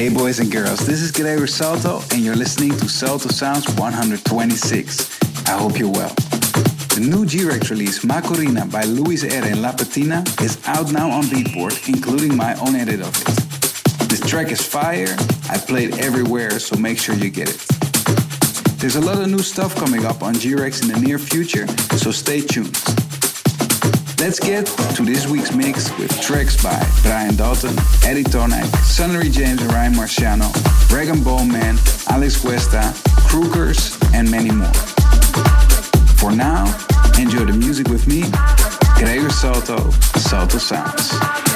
Hey boys and girls, this is Gregor Salto and you're listening to Salto Sounds 126. I hope you're well. The new G-Rex release, Macorina by Luis R. and La Patina is out now on Beatport, including my own edit of it. This track is fire, I play it everywhere, so make sure you get it. There's a lot of new stuff coming up on G-Rex in the near future, so stay tuned. Let's get to this week's mix with tracks by Brian Dalton, Eddie Thoneick, Sunnery James Ryan Marciano, Regan Bowman, Alex Cuesta, Crookers, and many more. For now, enjoy the music with me, Gregor Salto, Salto Sounds.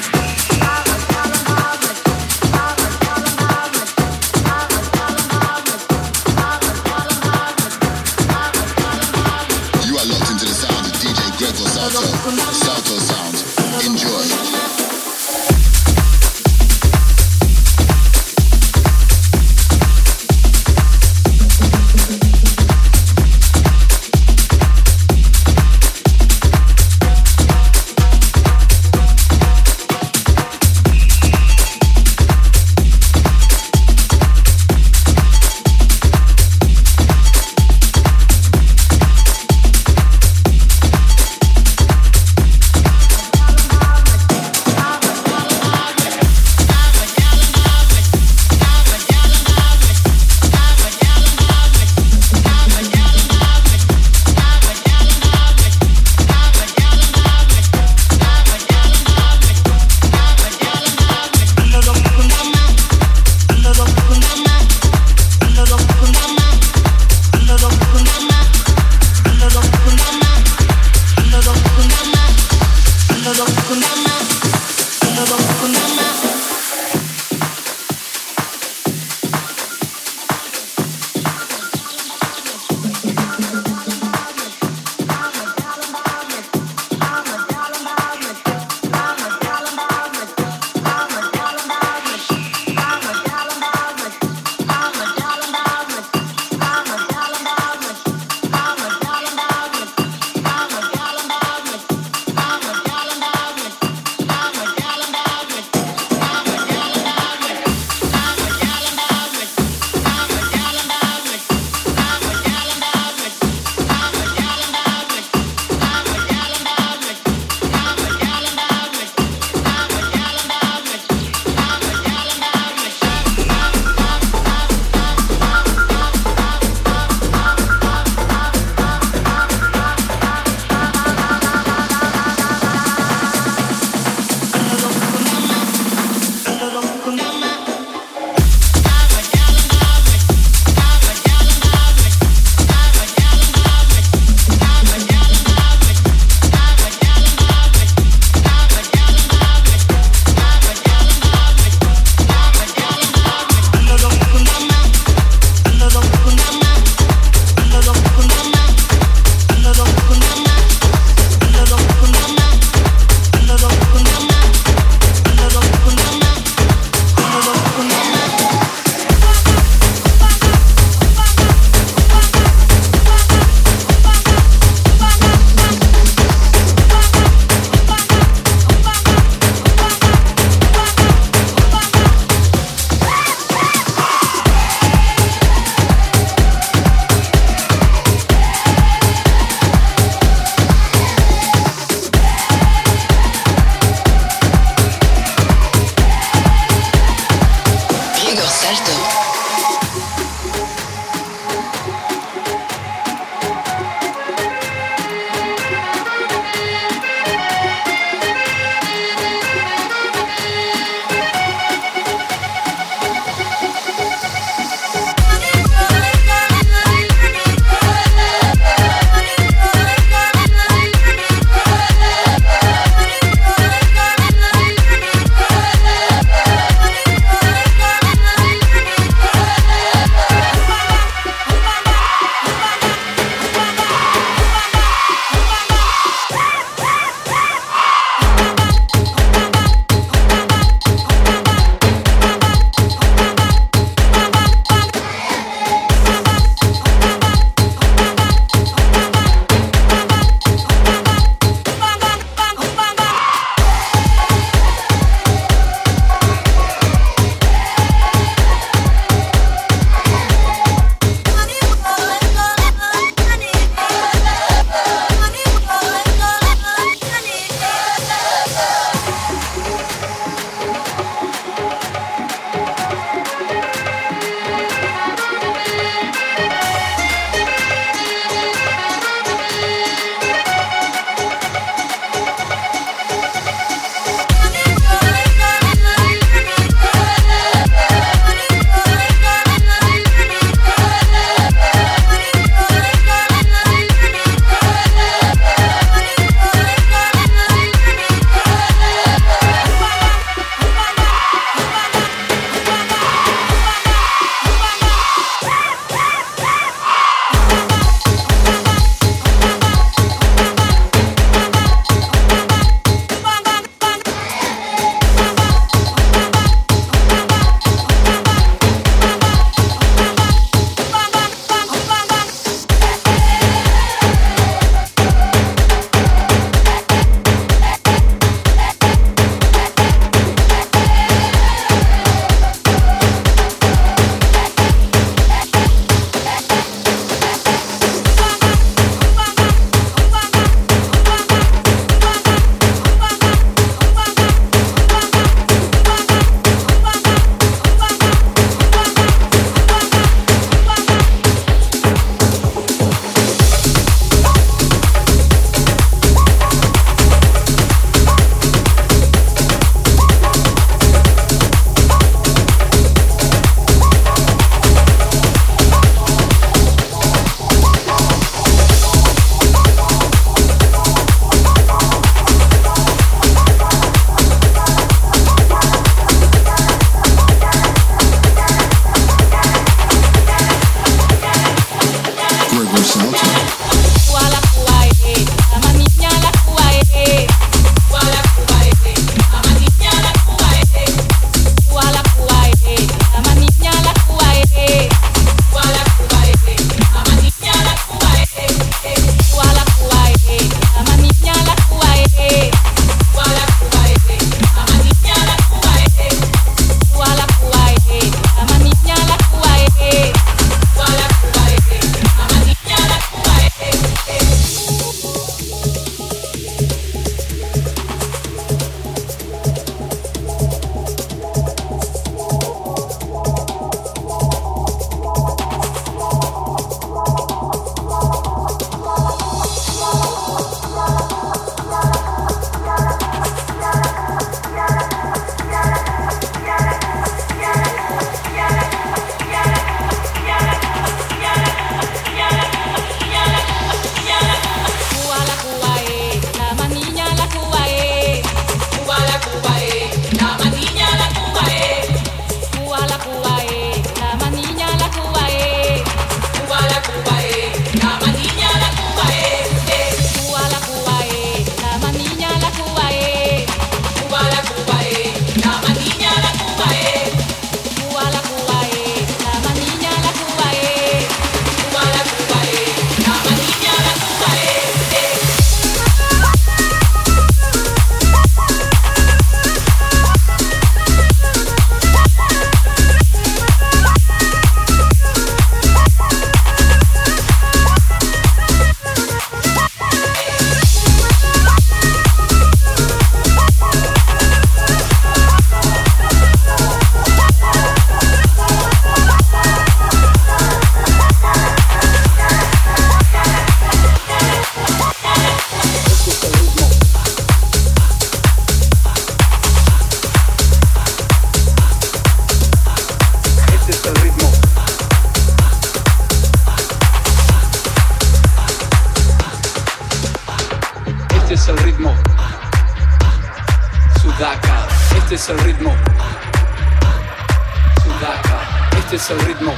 Es el ritmo.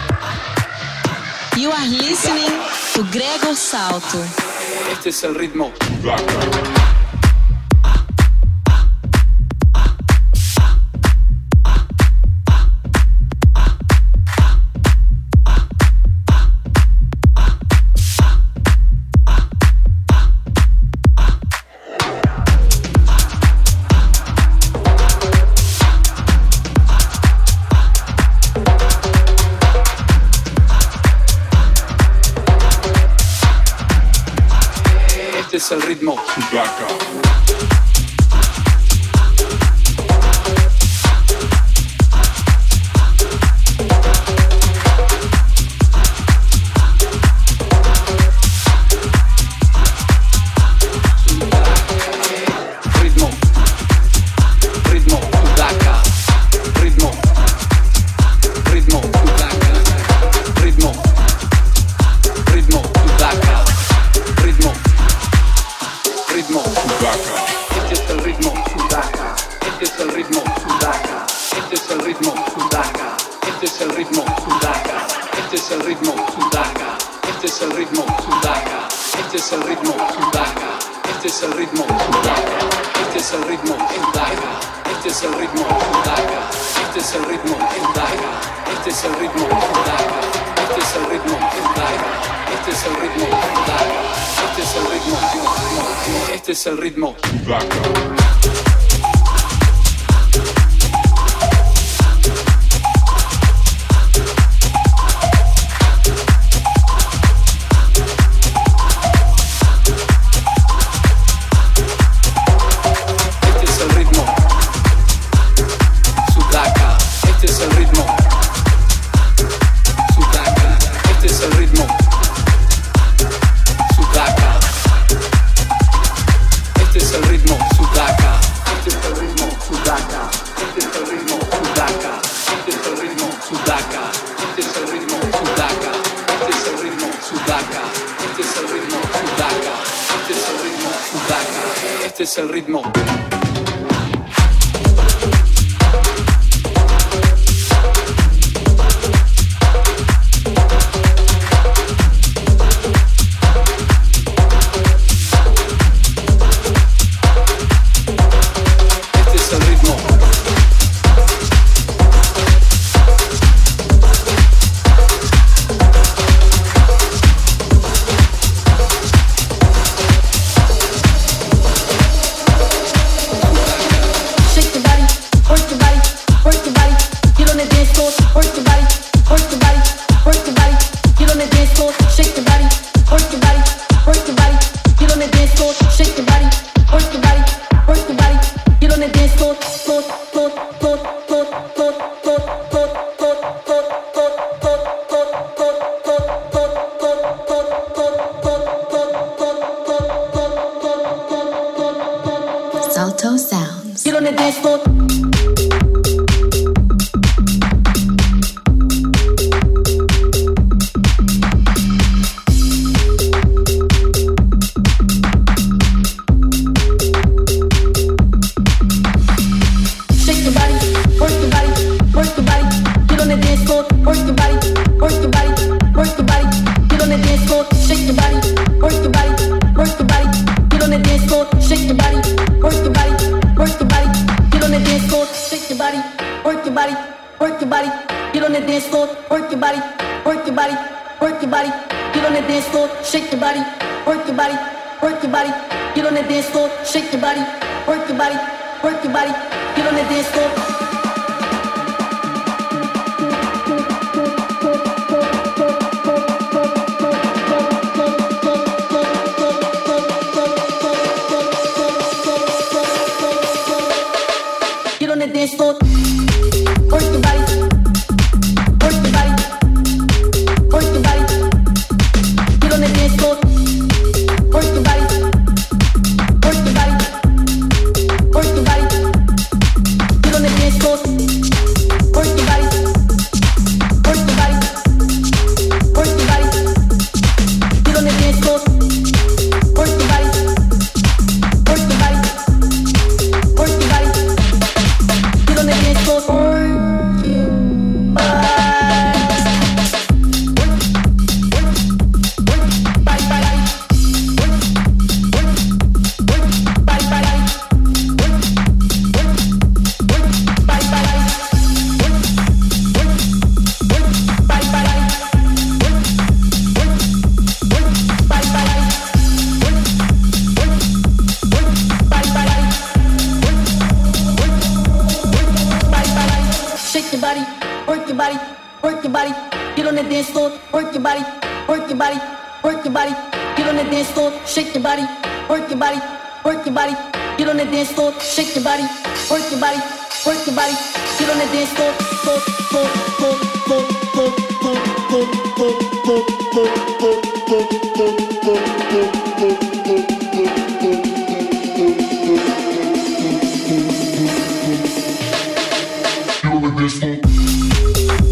You are listening to Gregor Salto. Este es el ritmo.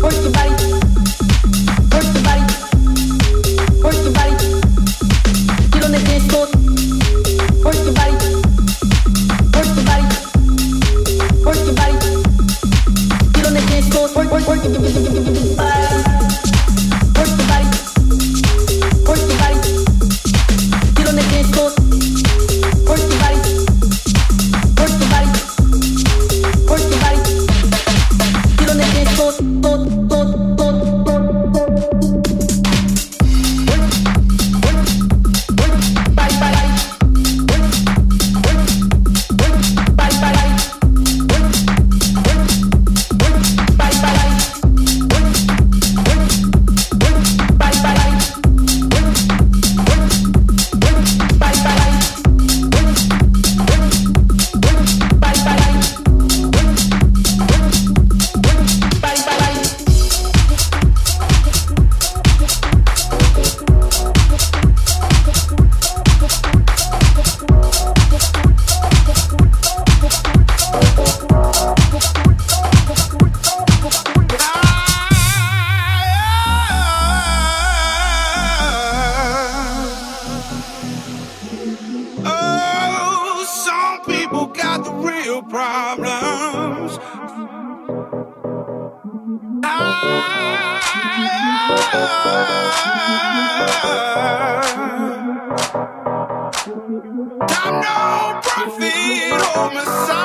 Porto Baito. Oh, Messiah.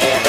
Yeah.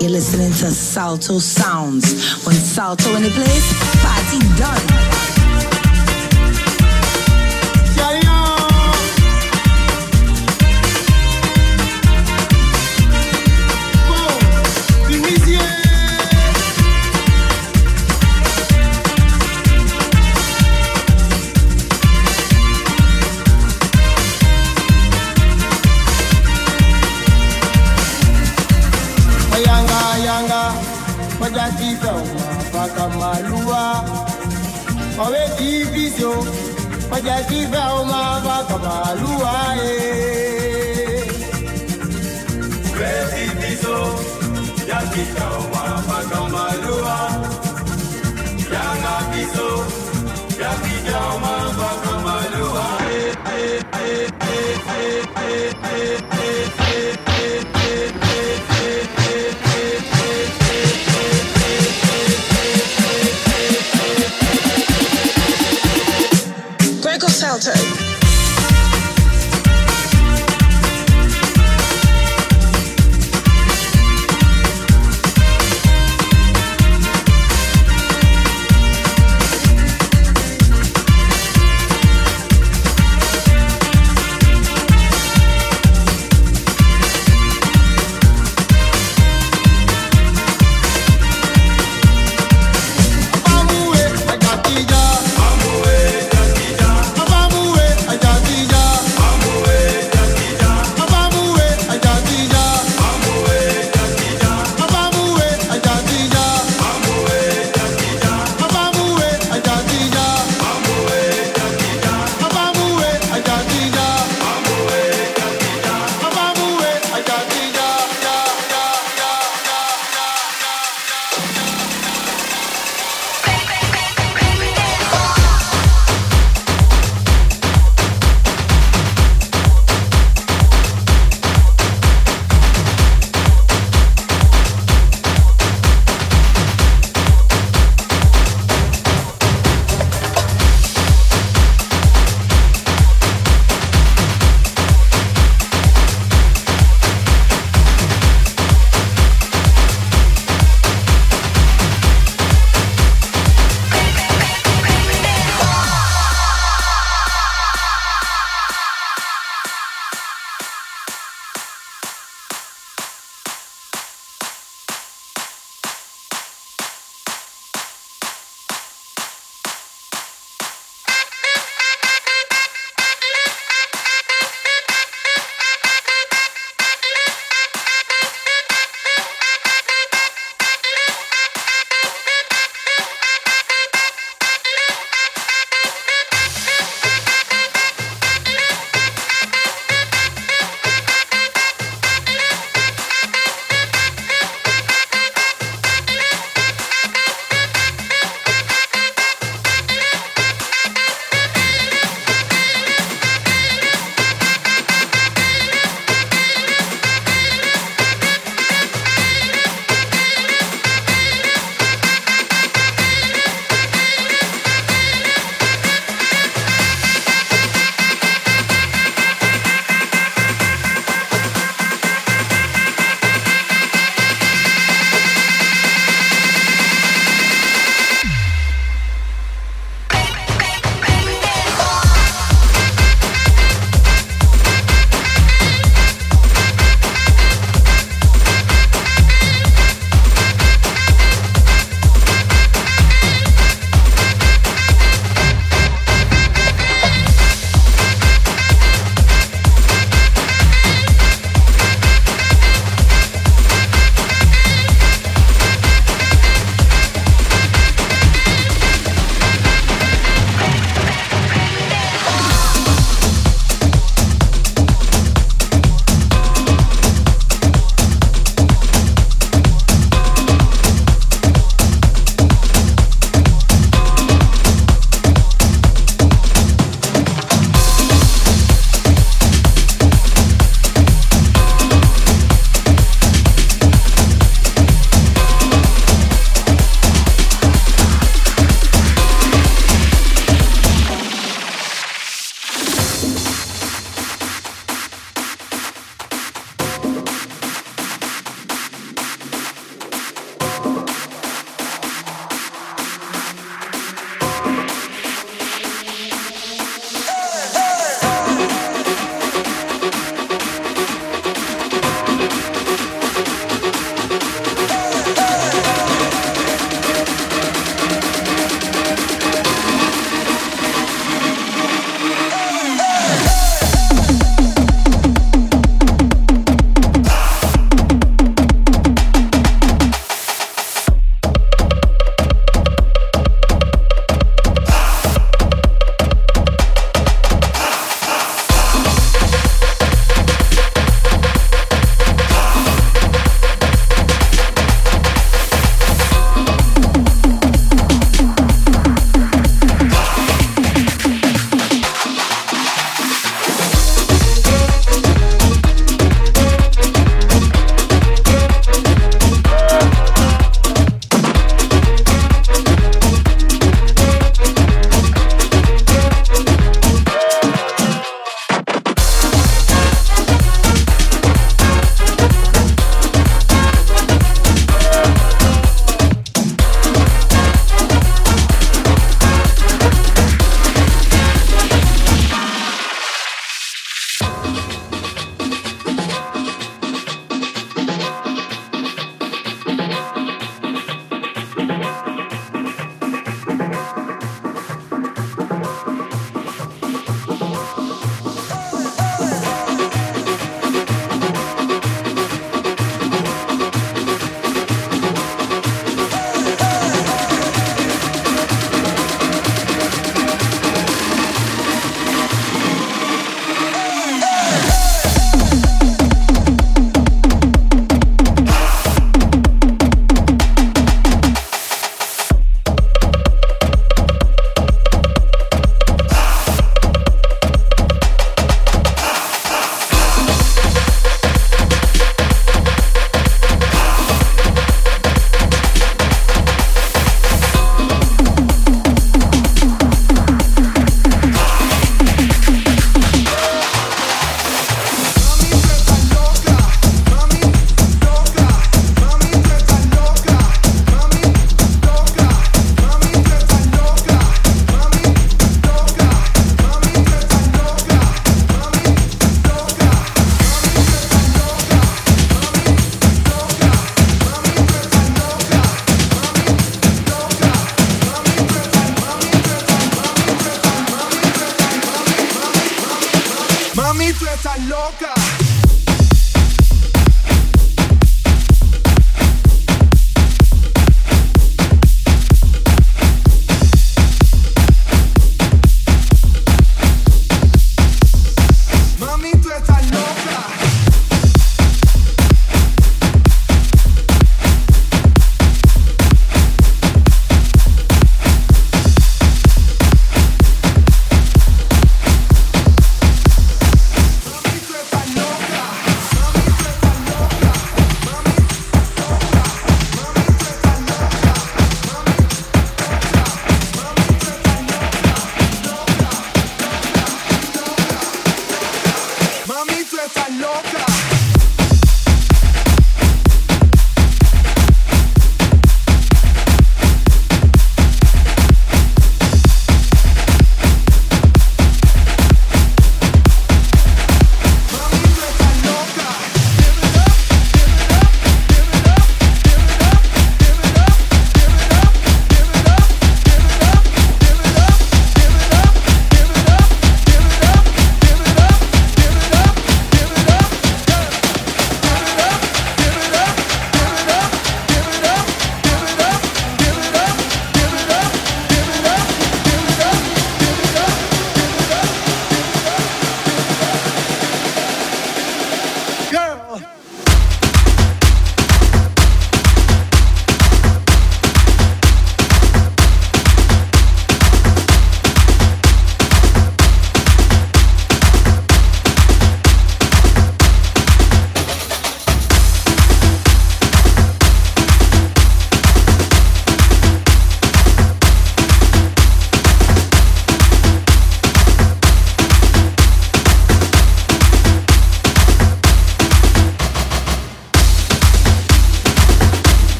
You're listening to Salto Sounds. When Salto in the place, party done.